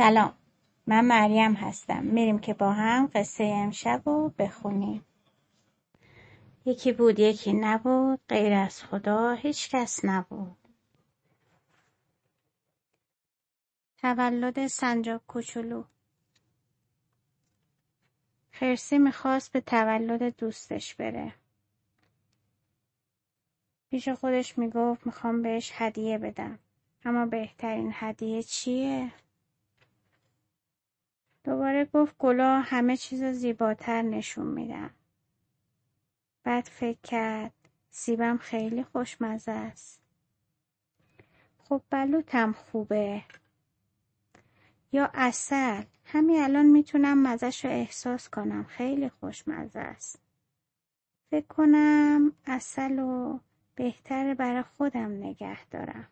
سلام. من مریم هستم. میریم که با هم قصه امشب رو بخونیم. یکی بود یکی نبود. غیر از خدا هیچ کس نبود. تولد سنجاب کوچولو. خرسی می‌خواست به تولد دوستش بره. پیش خودش می‌گفت می‌خوام بهش هدیه بدم. اما بهترین هدیه چیه؟ دوباره گفت گلا همه چیز زیباتر نشون میدن. بعد فکر کرد سیبم خیلی خوشمزه است. خب بلوتم خوبه. یا اصل همین الان می‌تونم مزش رو احساس کنم خیلی خوشمزه است. فکر کنم اصل رو بهتره برای خودم نگه دارم.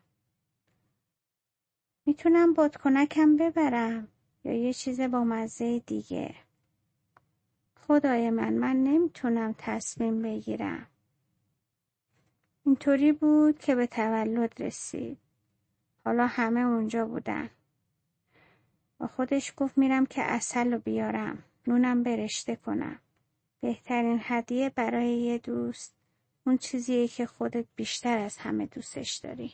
می‌تونم بادکنکم ببرم یا یه چیز با مزه دیگه. خدای من من نمی‌تونم تصمیم بگیرم. اینطوری بود که به تولد رسید. حالا همه اونجا بودن. با خودش گفت میرم که اصل رو بیارم. نونم برشته کنم. بهترین هدیه برای یه دوست اون چیزیه که خودت بیشتر از همه دوستش داری.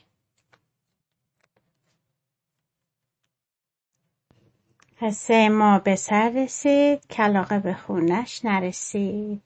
قصه ما به سر رسید کلاقه به خونش نرسید.